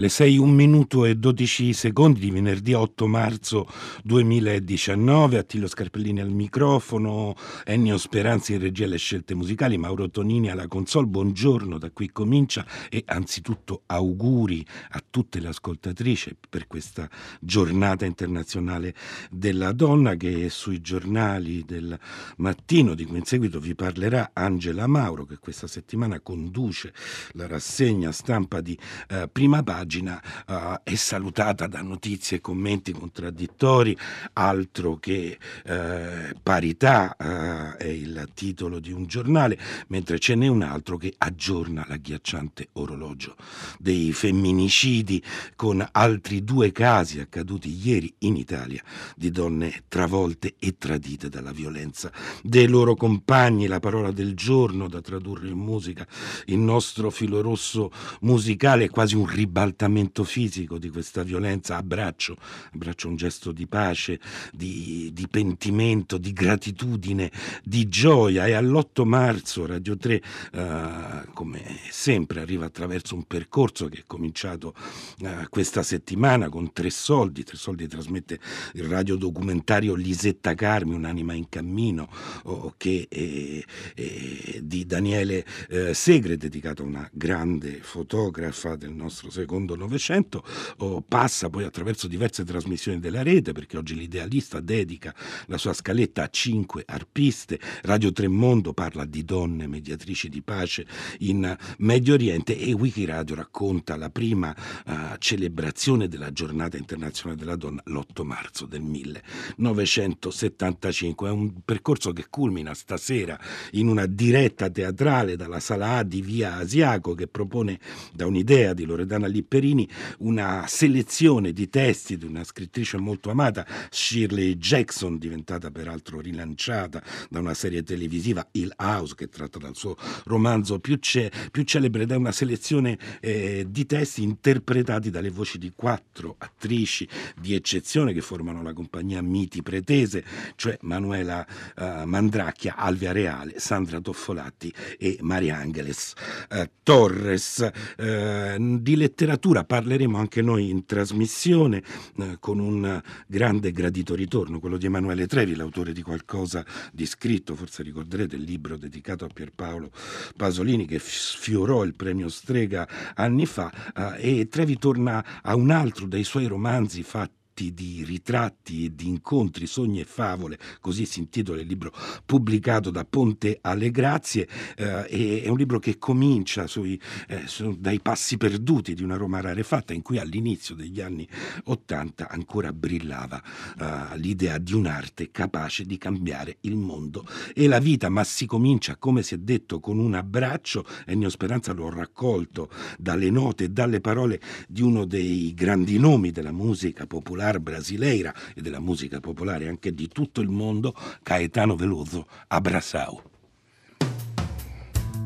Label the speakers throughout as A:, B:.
A: Le 6, 1 minuto e 12 secondi di venerdì 8 marzo 2019, Attilio Scarpellini al microfono, Ennio Speranzi in regia alle scelte musicali, Mauro Tonini alla console, buongiorno, da qui comincia. E anzitutto auguri a tutte le ascoltatrici per questa giornata internazionale della donna che sui giornali del mattino, di cui in seguito vi parlerà Angela Mauro che questa settimana conduce la rassegna stampa di eh, prima pagina pagina uh, è salutata da notizie e commenti contraddittori, altro che uh, parità uh, è il titolo di un giornale, mentre ce n'è un altro che aggiorna l'agghiacciante orologio dei femminicidi con altri due casi accaduti ieri in Italia di donne travolte e tradite dalla violenza. Dei loro compagni, la parola del giorno da tradurre in musica, il nostro filo rosso musicale è quasi un ribaltamento trattamento fisico di questa violenza, abbraccio, abbraccio un gesto di pace, di, di pentimento, di gratitudine, di gioia. E all'8 marzo Radio 3, eh, come sempre, arriva attraverso un percorso che è cominciato eh, questa settimana con Tre Soldi, Tre Soldi trasmette il radiodocumentario Lisetta Carmi, Un'anima in cammino, oh, che è, è di Daniele eh, Segre, dedicato a una grande fotografa del nostro secondo secondo Novecento, oh, passa poi attraverso diverse trasmissioni della rete, perché oggi l'idealista dedica la sua scaletta a cinque arpiste, Radio Tremondo parla di donne mediatrici di pace in Medio Oriente e Wikiradio racconta la prima uh, celebrazione della giornata internazionale della donna l'8 marzo del 1975. È un percorso che culmina stasera in una diretta teatrale dalla sala A di Via Asiaco che propone da un'idea di Loredana Lipperini Perini una selezione di testi di una scrittrice molto amata, Shirley Jackson, diventata peraltro rilanciata da una serie televisiva, Il House, che tratta dal suo romanzo più, ce- più celebre, ed è una selezione eh, di testi interpretati dalle voci di quattro attrici di eccezione che formano la compagnia Miti Pretese, cioè Manuela eh, Mandracchia, Alvia Reale, Sandra Toffolatti e Maria Angeles eh, Torres. Eh, di letteratura lettura parleremo anche noi in trasmissione eh, con un grande gradito ritorno, quello di Emanuele Trevi, l'autore di qualcosa di scritto, forse ricorderete il libro dedicato a Pierpaolo Pasolini che sfiorò il premio Strega anni fa eh, e Trevi torna a un altro dei suoi romanzi fatti fatti di ritratti e di incontri, sogni e favole, così si intitola il libro pubblicato da Ponte alle Grazie, eh, è un libro che comincia sui, eh, su, dai passi perduti di una Roma rarefatta in cui all'inizio degli anni Ottanta ancora brillava eh, l'idea di un'arte capace di cambiare il mondo e la vita, ma si comincia, come si è detto, con un abbraccio, Ennio Speranza l'ho raccolto dalle note e dalle parole di uno dei grandi nomi della musica popolare popular brasileira e della musica popolare anche di tutto il mondo, Caetano Veloso, Abraçao.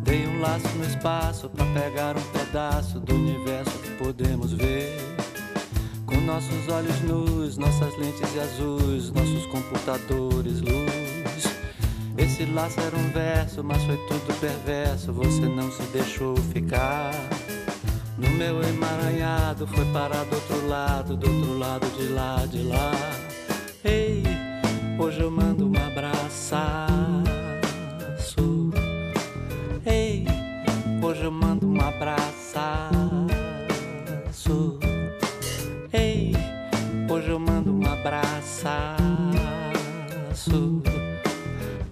B: Dei um laço no espaço para pegar um pedaço do universo que podemos ver. Com nossos olhos nus, nossas lentes azuis, nossos computadores, luz. Esse laço era um verso, mas foi tudo perverso. Você não se deixou ficar. No meu emaranhado foi parar do outro lado, do outro lado de lá, de lá. Ei, hoje eu mando um abraço. Ei, hoje eu mando um abraço. Ei, hoje eu mando um abraço.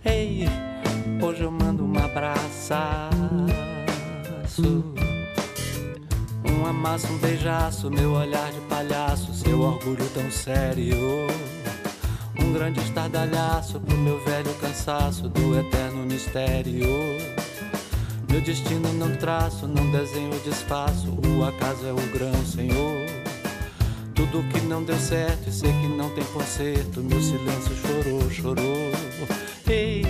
B: Ei, hoje eu mando um abraço amasso, um beijaço, meu olhar de palhaço, seu orgulho tão sério. Um grande estardalhaço pro meu velho cansaço do eterno mistério. Meu destino não traço, não desenho, desfaço, o acaso é o grão, Senhor. Tudo que não deu certo e sei que não tem conserto, meu silêncio chorou, chorou. Ei,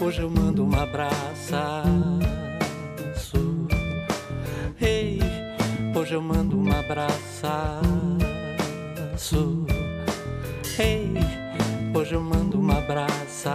B: hoje eu mando um abraço. Eu mando um abraço. Ei, hoje eu mando um abraço.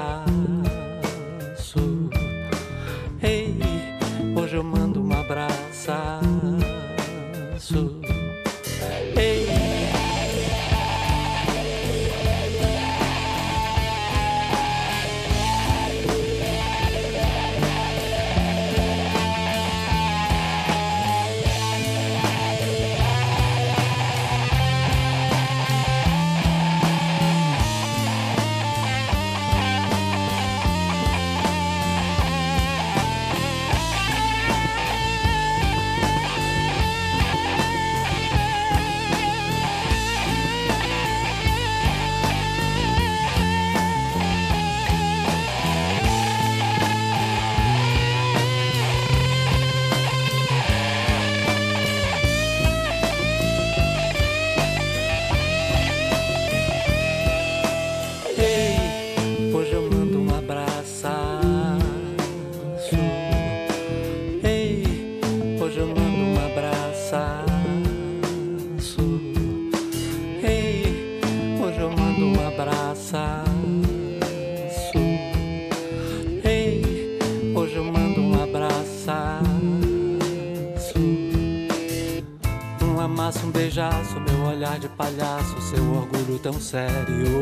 B: Sério.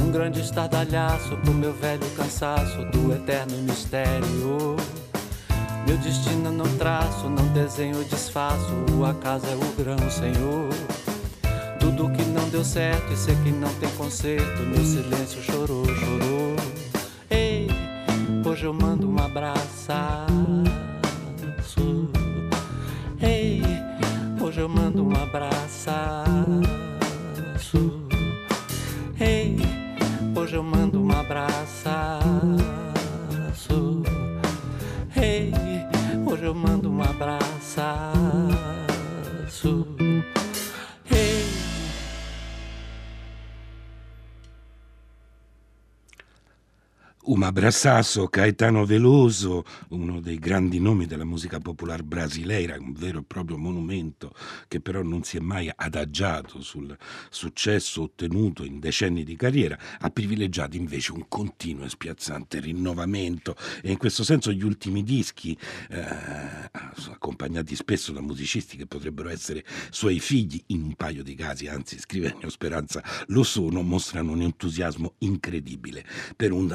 B: Um grande estardalhaço pro meu velho cansaço do eterno mistério. Meu destino não traço, não desenho, desfaço. O acaso é o grão, Senhor. Tudo que não deu certo e sei que não tem conserto. Meu silêncio chorou. Ei, hoje eu mando um abraço. Ei, hoje eu mando um abraço.
A: Uma Brassasso, Caetano Veloso, uno dei grandi nomi della musica popolare brasileira, un vero e proprio monumento che però non si è mai adagiato sul successo ottenuto in decenni di carriera, ha privilegiato invece un continuo e spiazzante rinnovamento. E in questo senso gli ultimi dischi, eh, accompagnati spesso da musicisti che potrebbero essere suoi figli, in un paio di casi, anzi scrive Ennio Speranza, lo sono, mostrano un entusiasmo incredibile per un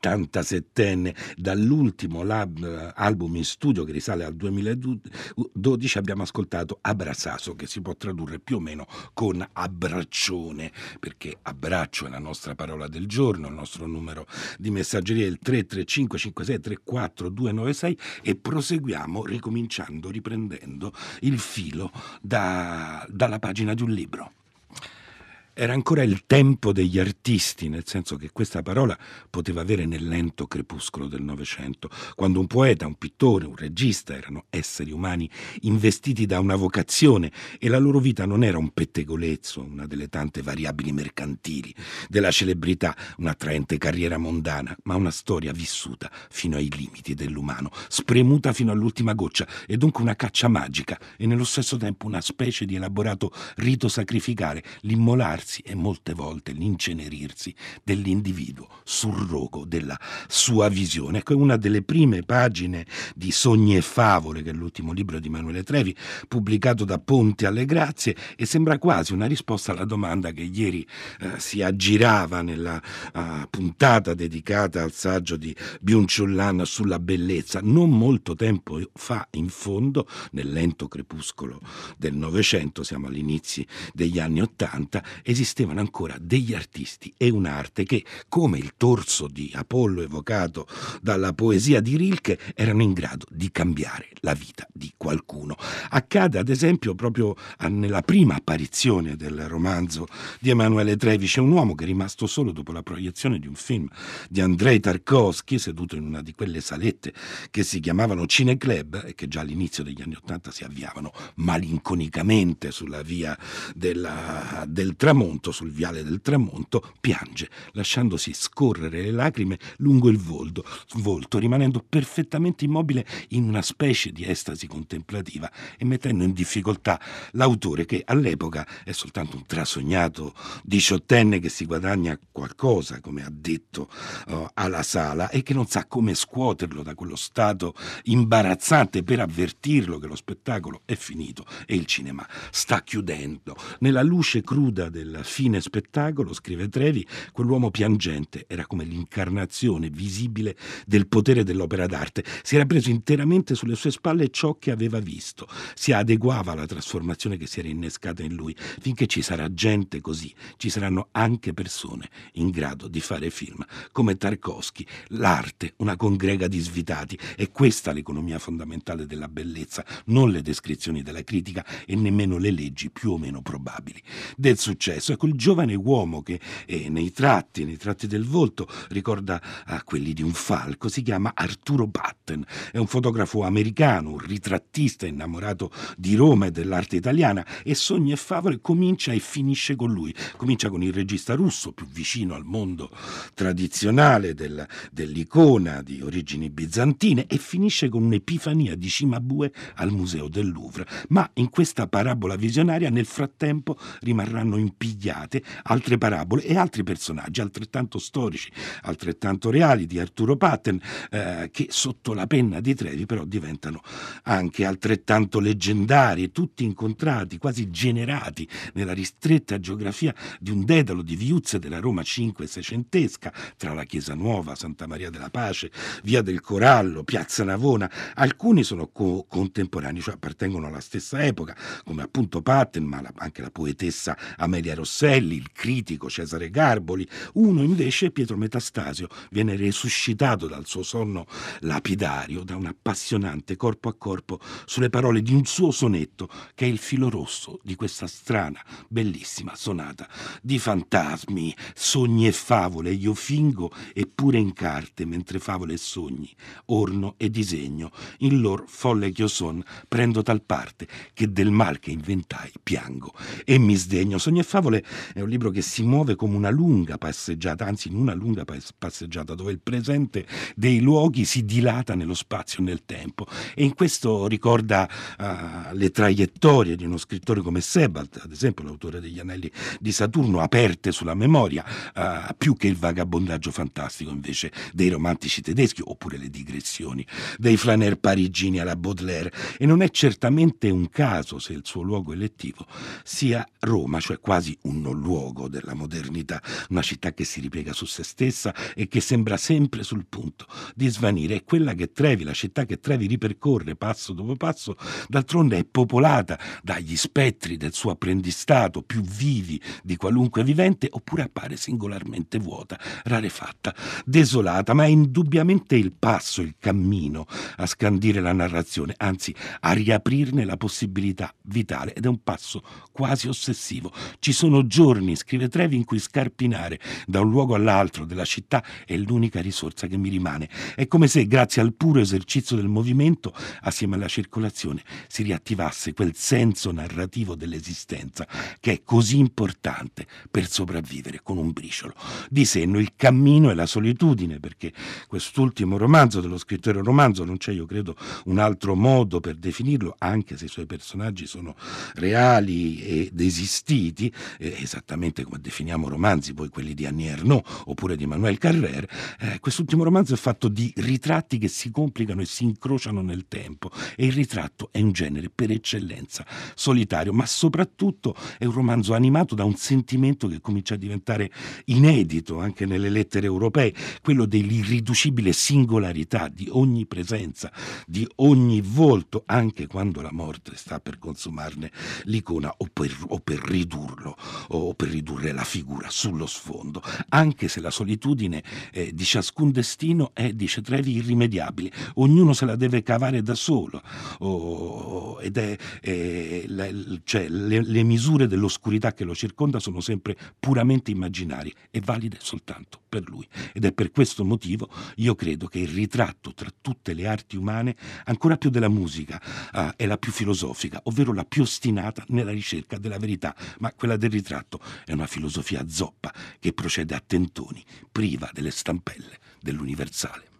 A: 77enne, dall'ultimo lab, album in studio che risale al 2012 abbiamo ascoltato Abrassaso che si può tradurre più o meno con abbraccione, perché abbraccio è la nostra parola del giorno, il nostro numero di messaggeria è il 335 56 34 296 e proseguiamo ricominciando, riprendendo il filo da, dalla pagina di un libro. Era ancora il tempo degli artisti, nel senso che questa parola poteva avere nel lento crepuscolo del Novecento, quando un poeta, un pittore, un regista erano esseri umani investiti da una vocazione e la loro vita non era un pettegolezzo, una delle tante variabili mercantili della celebrità, un'attraente carriera mondana, ma una storia vissuta fino ai limiti dell'umano, spremuta fino all'ultima goccia e dunque una caccia magica e nello stesso tempo una specie di elaborato rito sacrificale, l'immolarsi svuotarsi e molte volte l'incenerirsi dell'individuo sul rogo della sua visione. Ecco, una delle prime pagine di Sogni e Favole, che è l'ultimo libro di Emanuele Trevi, pubblicato da Ponte alle Grazie, e sembra quasi una risposta alla domanda che ieri eh, si aggirava nella uh, puntata dedicata al saggio di Byung-Chul sulla bellezza. Non molto tempo fa, in fondo, nel lento crepuscolo del Novecento, siamo agli inizi degli anni Ottanta, esistevano ancora degli artisti e un'arte che, come il torso di Apollo evocato dalla poesia di Rilke, erano in grado di cambiare la vita di qualcuno. Accade ad esempio proprio nella prima apparizione del romanzo di Emanuele Trevi, c'è un uomo che è rimasto solo dopo la proiezione di un film di Andrei Tarkovsky, seduto in una di quelle salette che si chiamavano Cineclub e che già all'inizio degli anni Ottanta si avviavano malinconicamente sulla via della, del tramonto tramonto, sul viale del tramonto, piange, lasciandosi scorrere le lacrime lungo il volto, volto, rimanendo perfettamente immobile in una specie di estasi contemplativa e mettendo in difficoltà l'autore che all'epoca è soltanto un trasognato diciottenne che si guadagna qualcosa, come ha detto uh, alla sala, e che non sa come scuoterlo da quello stato imbarazzante per avvertirlo che lo spettacolo è finito e il cinema sta chiudendo. Nella luce cruda del fine spettacolo, scrive Trevi, quell'uomo piangente era come l'incarnazione visibile del potere dell'opera d'arte. Si era preso interamente sulle sue spalle ciò che aveva visto, si adeguava alla trasformazione che si era innescata in lui. Finché ci sarà gente così, ci saranno anche persone in grado di fare film, come Tarkovsky. L'arte, una congrega di svitati, è questa l'economia fondamentale della bellezza, non le descrizioni della critica e nemmeno le leggi più o meno probabili del successo stesso, è quel giovane uomo che eh, nei tratti, nei tratti del volto ricorda a quelli di un falco, si chiama Arturo Batten, è un fotografo americano, un ritrattista innamorato di Roma e dell'arte italiana e Sogni e Favole comincia e finisce con lui, comincia con il regista russo più vicino al mondo tradizionale del, dell'icona di origini bizantine e finisce con un'epifania di Cimabue al Museo del Louvre, ma in questa parabola visionaria nel frattempo rimarranno in piedi pigliate altre parabole e altri personaggi altrettanto storici, altrettanto reali di Arturo Patten, eh, che sotto la penna di Trevi però diventano anche altrettanto leggendari, tutti incontrati, quasi generati nella ristretta geografia di un dedalo di viuzze della Roma 5 seicentesca, tra la Chiesa Nuova, Santa Maria della Pace, Via del Corallo, Piazza Navona. Alcuni sono co- contemporanei, cioè appartengono alla stessa epoca, come appunto Patten, ma la, anche la poetessa Amelia Rosselli, il critico Cesare Garboli. Uno invece, Pietro Metastasio, viene resuscitato dal suo sonno lapidario da un appassionante corpo a corpo sulle parole di un suo sonetto che è il filo rosso di questa strana, bellissima sonata di fantasmi, sogni e favole. Io fingo eppure in carte mentre favole e sogni, orno e disegno, in lor folle che io son, prendo tal parte che del mal che inventai piango e mi sdegno. Sogni e favole è un libro che si muove come una lunga passeggiata, anzi in una lunga passeggiata dove il presente dei luoghi si dilata nello spazio e nel tempo. E in questo ricorda uh, le traiettorie di uno scrittore come Sebald, ad esempio l'autore degli Anelli di Saturno, aperte sulla memoria, uh, più che il vagabondaggio fantastico invece dei romantici tedeschi oppure le digressioni dei flaner parigini alla Baudelaire. E non è certamente un caso se il suo luogo elettivo sia Roma, cioè quasi un luogo della modernità, una città che si ripiega su se stessa e che sembra sempre sul punto di svanire. È quella che Trevi, la città che Trevi ripercorre passo dopo passo, d'altronde è popolata dagli spettri del suo apprendistato, più vivi di qualunque vivente, oppure appare singolarmente vuota, rarefatta, desolata, ma è indubbiamente il passo, il cammino a scandire la narrazione, anzi a riaprirne la possibilità vitale ed è un passo quasi ossessivo. Ci sono giorni, scrive Trevi, in cui scarpinare da un luogo all'altro della città è l'unica risorsa che mi rimane. È come se, grazie al puro esercizio del movimento, assieme alla circolazione, si riattivasse quel senso narrativo dell'esistenza che è così importante per sopravvivere con un briciolo di senno. Il cammino e la solitudine, perché quest'ultimo romanzo dello scrittore romanzo non c'è, io credo, un altro modo per definirlo, anche se i suoi personaggi sono reali ed esistiti, eh, esattamente come definiamo romanzi, poi quelli di Annie Ernaux oppure di Emmanuel Carrère, eh, quest'ultimo romanzo è fatto di ritratti che si complicano e si incrociano nel tempo. E il ritratto è un genere per eccellenza solitario, ma soprattutto è un romanzo animato da un sentimento che comincia a diventare inedito anche nelle lettere europee, quello dell'irriducibile singolarità di ogni presenza, di ogni volto, anche quando la morte sta per consumarne l'icona o per, o per ridurlo o per ridurre la figura sullo sfondo, anche se la solitudine eh, di ciascun destino è, dice Trevi, irrimediabile, ognuno se la deve cavare da solo oh, ed è, eh, la, cioè, le, le misure dell'oscurità che lo circonda sono sempre puramente immaginarie e valide soltanto per lui. Ed è per questo motivo io credo che il ritratto tra tutte le arti umane, ancora più della musica, uh, è la più filosofica, ovvero la più ostinata nella ricerca della verità, ma quella del ritratto è una filosofia zoppa che procede a tentoni, priva delle stampelle dell'universale.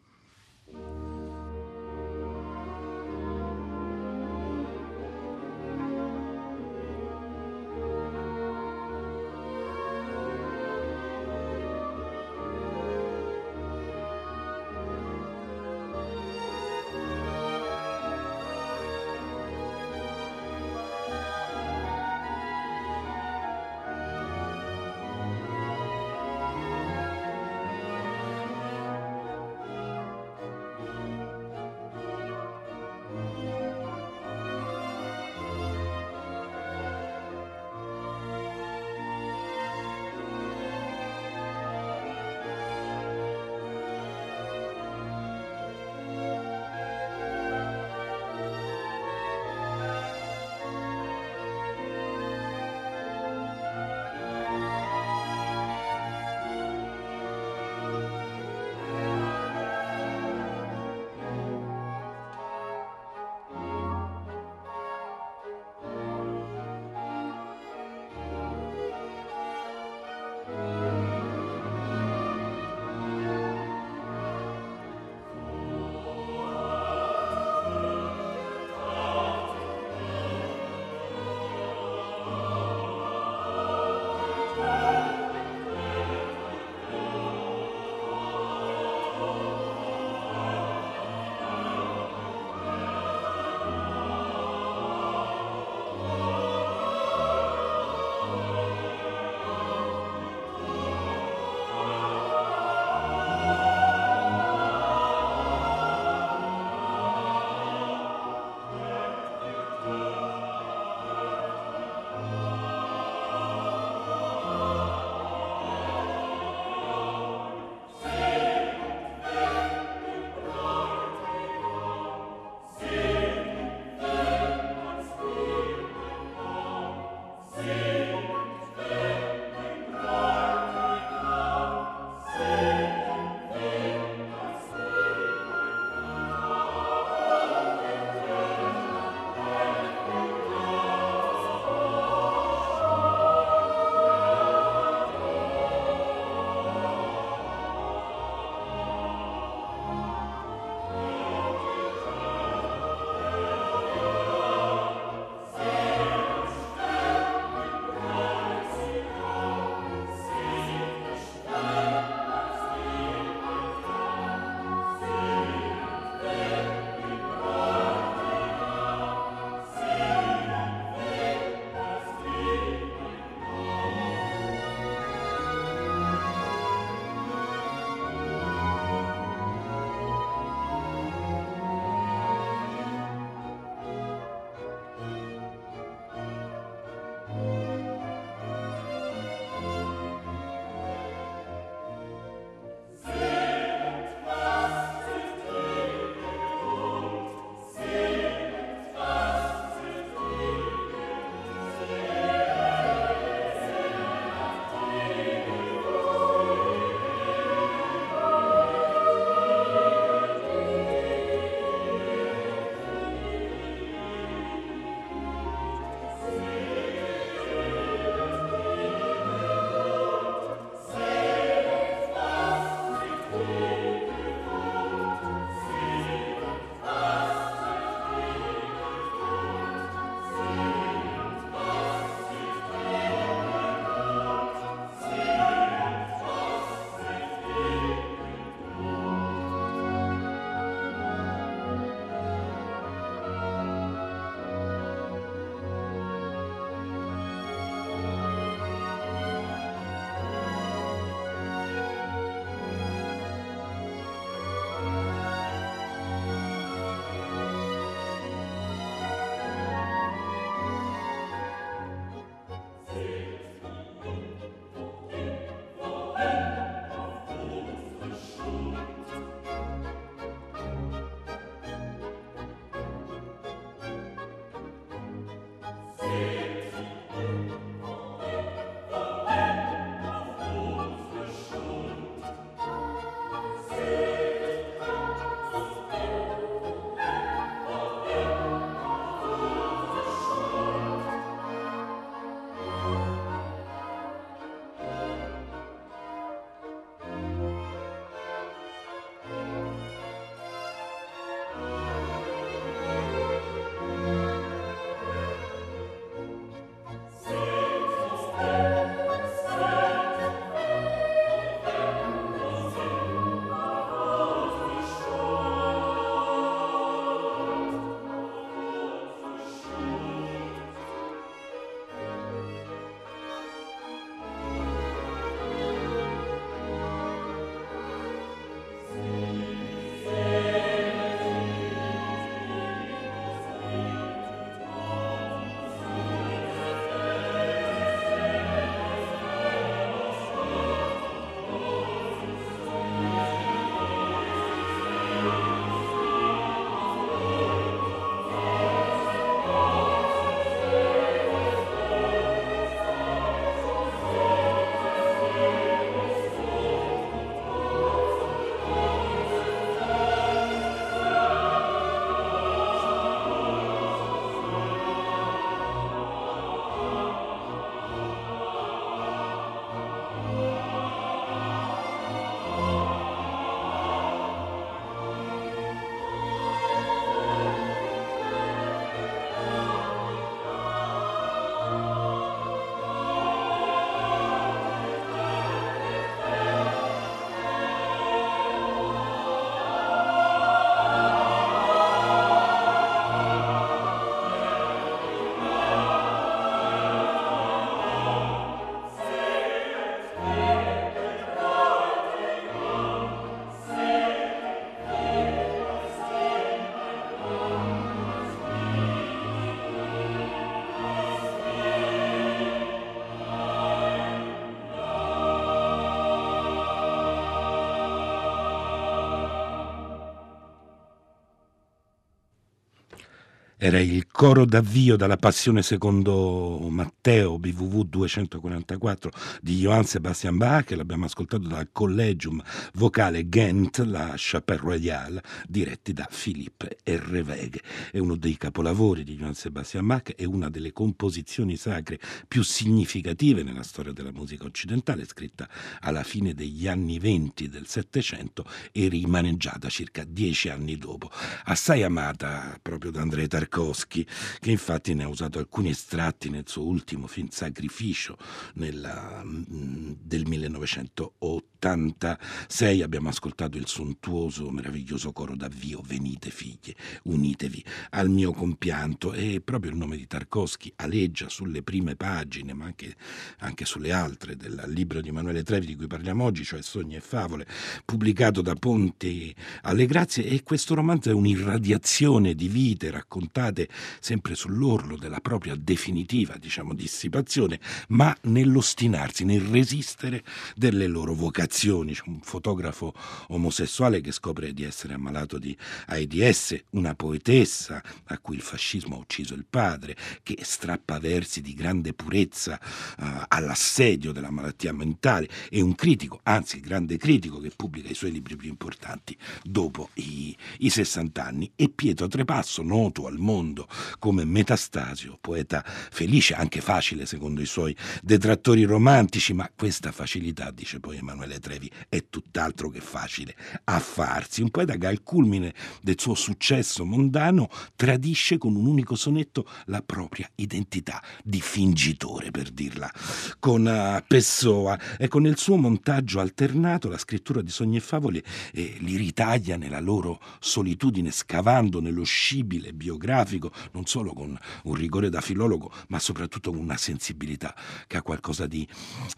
A: Era il coro d'avvio dalla Passione secondo Matteo BVV 244 di Johann Sebastian Bach, l'abbiamo ascoltato dal Collegium Vocale Ghent, la Chapelle Royale, diretti da Philippe Herreweghe. È uno dei capolavori di Johann Sebastian Bach e una delle composizioni sacre più significative nella storia della musica occidentale, scritta alla fine degli anni venti del Settecento e rimaneggiata circa dieci anni dopo. Assai amata proprio da Tarquini Tarkovsky, che infatti ne ha usato alcuni estratti nel suo ultimo film Sacrificio nella, mm, del 1908. 86 abbiamo ascoltato il sontuoso, meraviglioso coro d'avvio Venite figlie, unitevi al mio compianto. E proprio il nome di Tarkovsky aleggia sulle prime pagine ma anche, anche sulle altre del libro di Emanuele Trevi di cui parliamo oggi, cioè Sogni e favole, pubblicato da Ponte alle Grazie. E questo romanzo è un'irradiazione di vite raccontate sempre sull'orlo della propria definitiva, diciamo, dissipazione, ma nell'ostinarsi, nel resistere delle loro vocazioni. C'è un fotografo omosessuale che scopre di essere ammalato di AIDS, una poetessa a cui il fascismo ha ucciso il padre, che strappa versi di grande purezza uh, all'assedio della malattia mentale, e un critico, anzi il grande critico che pubblica i suoi libri più importanti dopo i, i 60 anni, e Pietro Trepasso, noto al mondo come Metastasio, poeta felice, anche facile secondo i suoi detrattori romantici, ma questa facilità, dice poi Emanuele Trevi, è tutt'altro che facile a farsi. Un poeta che al culmine del suo successo mondano tradisce con un unico sonetto la propria identità di fingitore, per dirla con uh, Pessoa, e con il suo montaggio alternato la scrittura di Sogni e Favole eh, li ritaglia nella loro solitudine, scavando nello scibile biografico grafico, non solo con un rigore da filologo, ma soprattutto con una sensibilità che ha qualcosa di,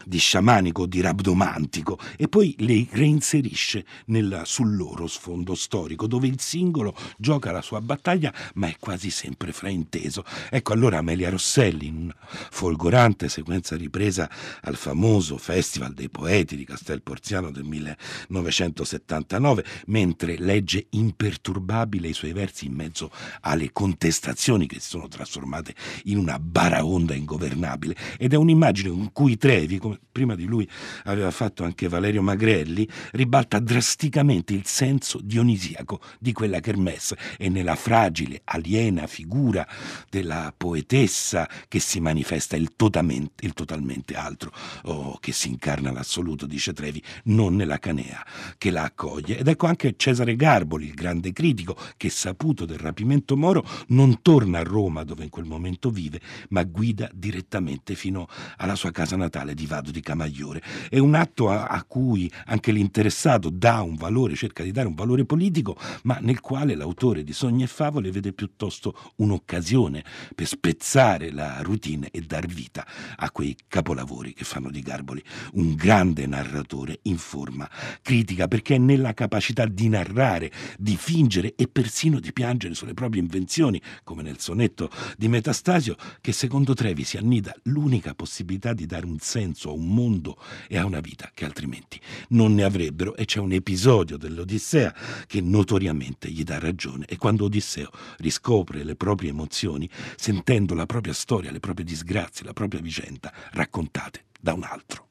A: di sciamanico, di rabdomantico, e poi le reinserisce nel, sul loro sfondo storico, dove il singolo gioca la sua battaglia, ma è quasi sempre frainteso. Ecco allora Amelia Rosselli, in una folgorante sequenza ripresa al famoso Festival dei Poeti di Castel Porziano del 1979, mentre legge imperturbabile i suoi versi in mezzo alle contestazioni che si sono trasformate in una baraonda ingovernabile ed è un'immagine con cui Trevi, come prima di lui aveva fatto anche Valerio Magrelli, ribalta drasticamente il senso dionisiaco di quella kermesse e nella fragile, aliena figura della poetessa che si manifesta il totalmente, il totalmente altro, o che si incarna l'assoluto, dice Trevi, non nella canea che la accoglie. Ed ecco anche Cesare Garboli, il grande critico, che saputo del rapimento Moro non torna a Roma dove in quel momento vive, ma guida direttamente fino alla sua casa natale di Vado di Camagliore. È un atto a, a cui anche l'interessato dà un valore, cerca di dare un valore politico, ma nel quale l'autore di Sogni e Favole vede piuttosto un'occasione per spezzare la routine e dar vita a quei capolavori che fanno di Garboli un grande narratore in forma critica, perché è nella capacità di narrare, di fingere e persino di piangere sulle proprie invenzioni come nel sonetto di Metastasio, che secondo Trevi si annida l'unica possibilità di dare un senso a un mondo e a una vita che altrimenti non ne avrebbero. E c'è un episodio dell'Odissea che notoriamente gli dà ragione e quando Odisseo riscopre le proprie emozioni, sentendo la propria storia, le proprie disgrazie, la propria vicenda raccontate da un altro.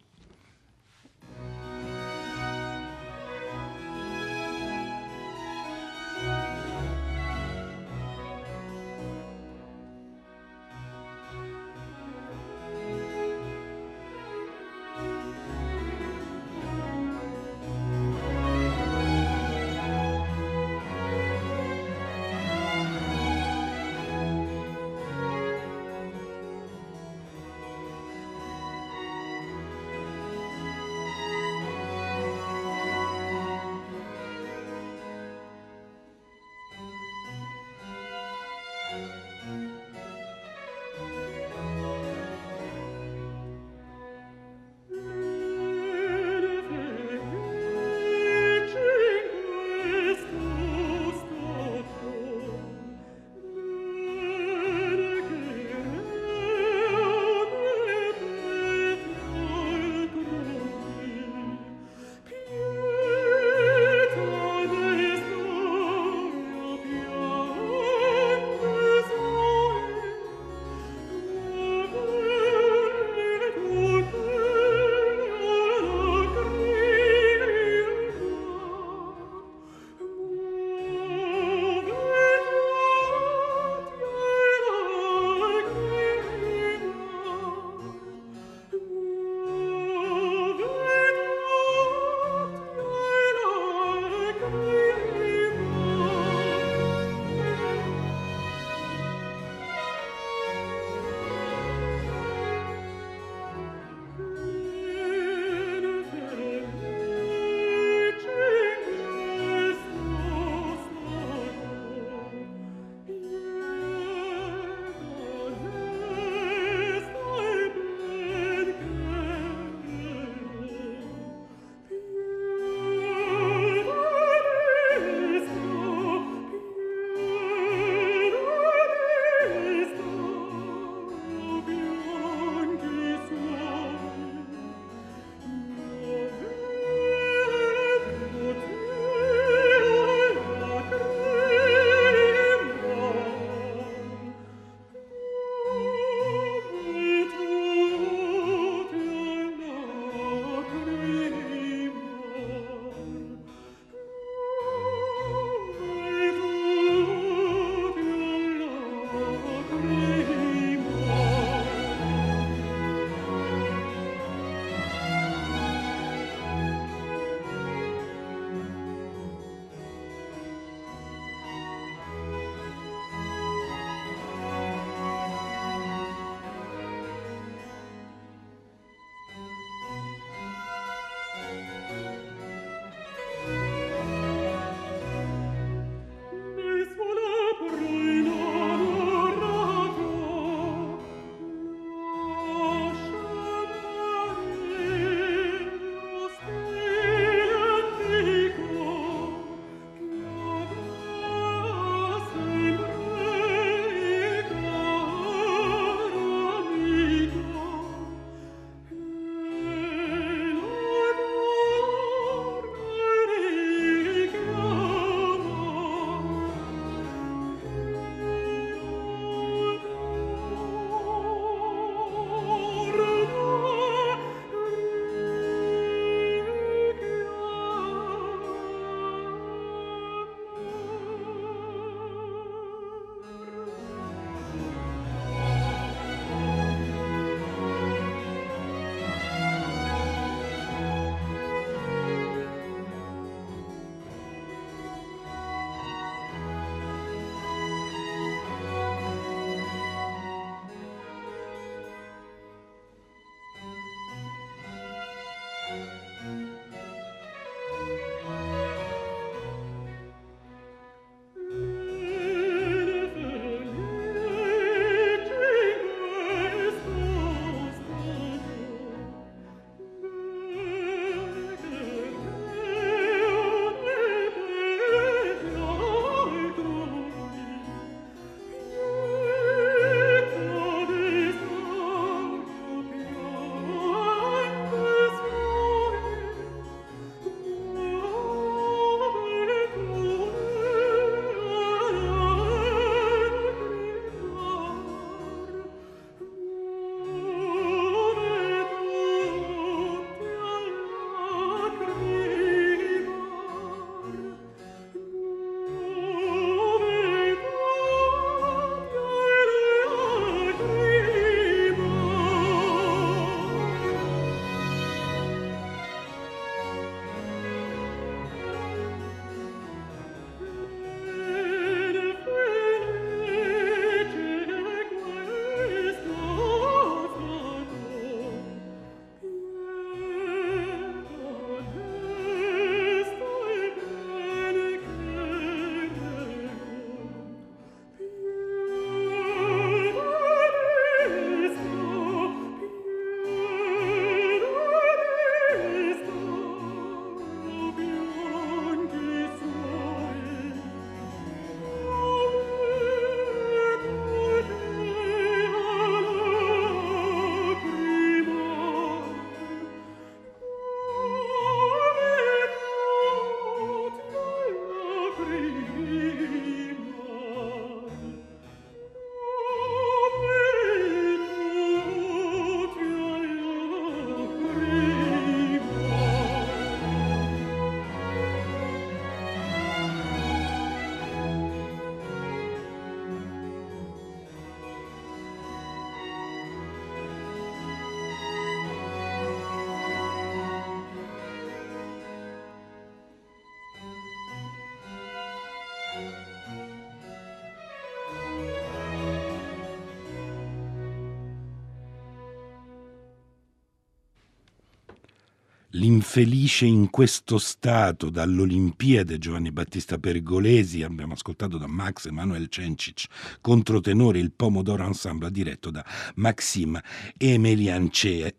A: L'infelice in questo stato dall'Olimpiade Giovanni Battista Pergolesi, abbiamo ascoltato da Max Emanuel Cencic, controtenore il Pomodoro Ensemble diretto da Maxim Emelianicev.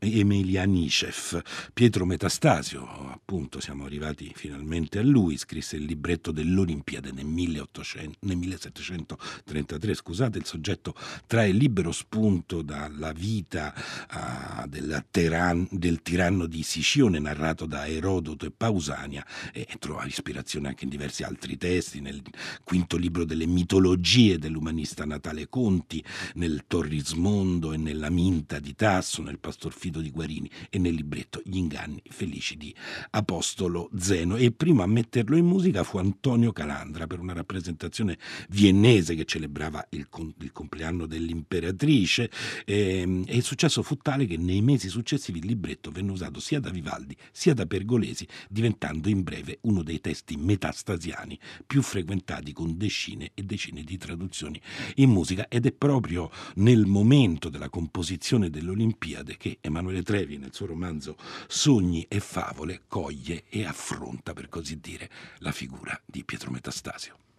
A: Pietro Metastasio, appunto siamo arrivati finalmente a lui, scrisse il libretto dell'Olimpiade nel, 1800, nel 1733, scusate, il soggetto trae libero spunto dalla vita uh, del tiranno di Sicione narrato da Erodoto e Pausania e trova ispirazione anche in diversi altri testi, nel quinto libro delle mitologie dell'umanista Natale Conti, nel Torrismondo e nella Minta di Tasso, nel Pastor Fido di Guarini e nel libretto Gli inganni felici di Apostolo Zeno. E primo a metterlo in musica fu Antonio Calandra per una rappresentazione viennese che celebrava il, il compleanno dell'imperatrice e, ehm, e il successo fu tale che nei mesi successivi il libretto venne usato sia da Vivaldi Vivaldi sia da Pergolesi, diventando in breve uno dei testi metastasiani più frequentati con decine e decine di traduzioni in musica ed è proprio nel momento della composizione dell'Olimpiade che Emanuele Trevi nel suo romanzo Sogni e favole coglie e affronta per così dire la figura di Pietro Metastasio.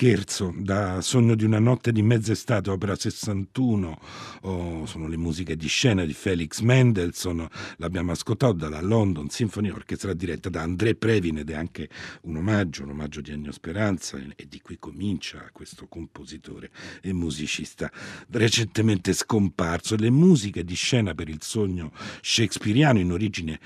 A: Scherzo, da Sogno di una notte di mezz'estate, opera 61, oh, sono le musiche di scena di Felix Mendelssohn, l'abbiamo ascoltato dalla London Symphony Orchestra diretta da André Previn ed è anche un omaggio, un omaggio di Ennio Speranza e di qui comincia questo compositore e musicista recentemente scomparso. Le musiche di scena per il sogno shakespeariano in origine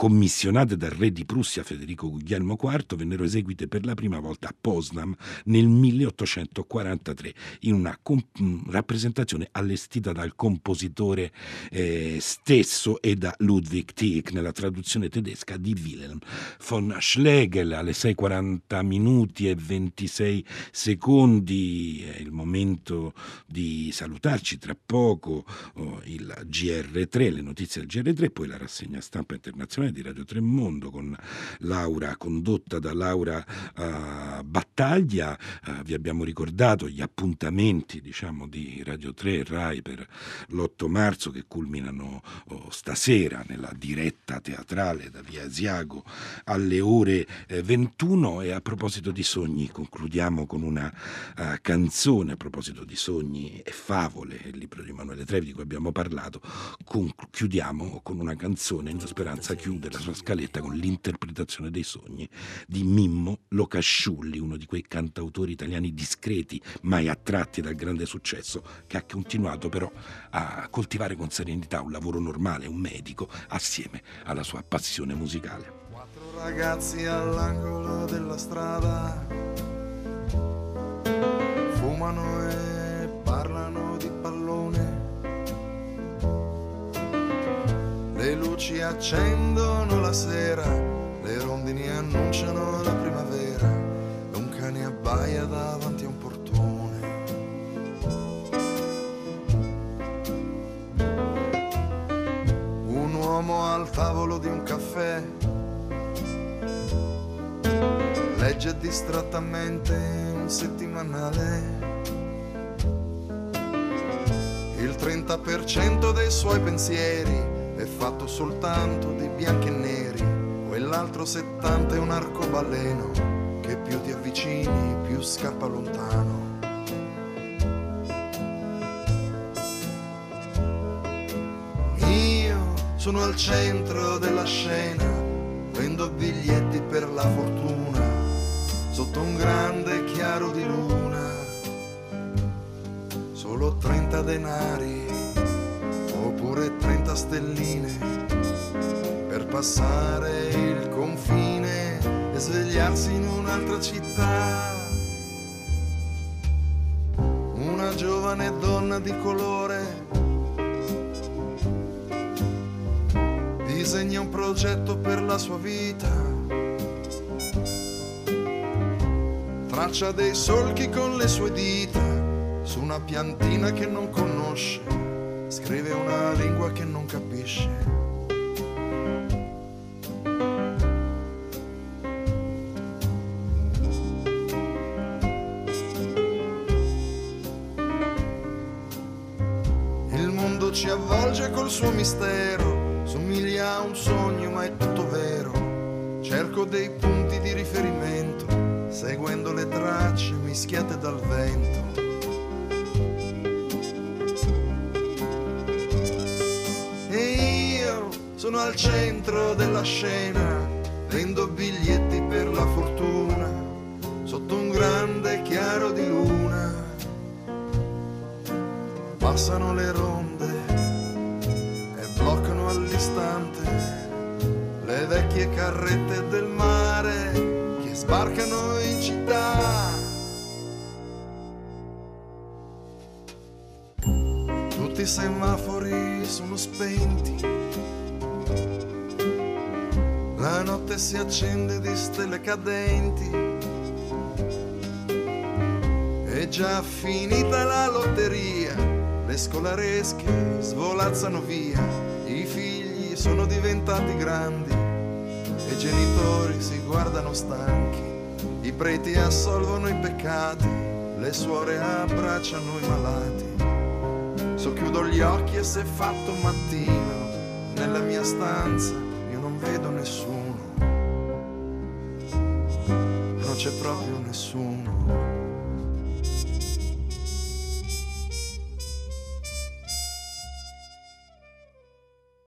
A: commissionate dal re di Prussia Federico Guglielmo IV, vennero eseguite per la prima volta a Potsdam nel 1843 in una comp- mm, rappresentazione allestita dal compositore eh, stesso e da Ludwig Tieck nella traduzione tedesca di Wilhelm von Schlegel. Alle 6.40 minuti e 26 secondi è il momento di salutarci. Tra poco oh, il GR3 le notizie del GR3 poi la rassegna stampa internazionale di Radio Tremondo con Laura, condotta da Laura uh, Battaglia. Uh, vi abbiamo ricordato gli appuntamenti diciamo, di Radio 3 e RAI per l'8 marzo che culminano oh, stasera nella diretta teatrale da Via Asiago alle ore eh, 21 e a proposito di sogni concludiamo con una uh, canzone a proposito di sogni e favole, il libro di Emanuele Trevi di cui abbiamo parlato, Conclu- chiudiamo con una canzone, in speranza chiude chiude la sua scaletta con l'interpretazione dei sogni di Mimmo Locasciulli, uno di quei cantautori italiani discreti, mai attratti dal grande successo, che ha continuato però a coltivare con serenità un lavoro normale, un medico, assieme alla sua passione musicale.
C: Quattro ragazzi all'angolo della strada fumano e parlano di Le luci accendono la sera, le rondini annunciano la primavera e un cane abbaia davanti a un portone. Un uomo al tavolo di un caffè legge distrattamente un settimanale. Il 30% dei suoi pensieri è fatto soltanto di bianchi e neri, quell'altro 70 è un arcobaleno che più ti avvicini più scappa lontano. Io sono al centro della scena, vendo biglietti per la fortuna, sotto un grande chiaro di luna, solo 30 denari oppure 30 stelline per passare il confine e svegliarsi in un'altra città. Una giovane donna di colore disegna un progetto per la sua vita. Traccia dei solchi con le sue dita su una piantina che non conosce scrive una lingua che non capisce. Il mondo ci avvolge col suo mistero, somiglia a un sogno ma è tutto vero. Cerco dei punti di riferimento, seguendo le tracce mischiate dal vento sono al centro della scena, vendo biglietti per la fortuna, sotto un grande chiaro di luna. Passano le ronde e bloccano all'istante le vecchie carrette del mare che sbarcano in città. Tutti i semafori sono spenti si accende di stelle cadenti. È già finita la lotteria, le scolaresche svolazzano via, i figli sono diventati grandi e i genitori si guardano stanchi, i preti assolvono i peccati, le suore abbracciano i malati. Socchiudo gli occhi e se fatto mattino nella mia stanza io non vedo nessuno c'è proprio nessuno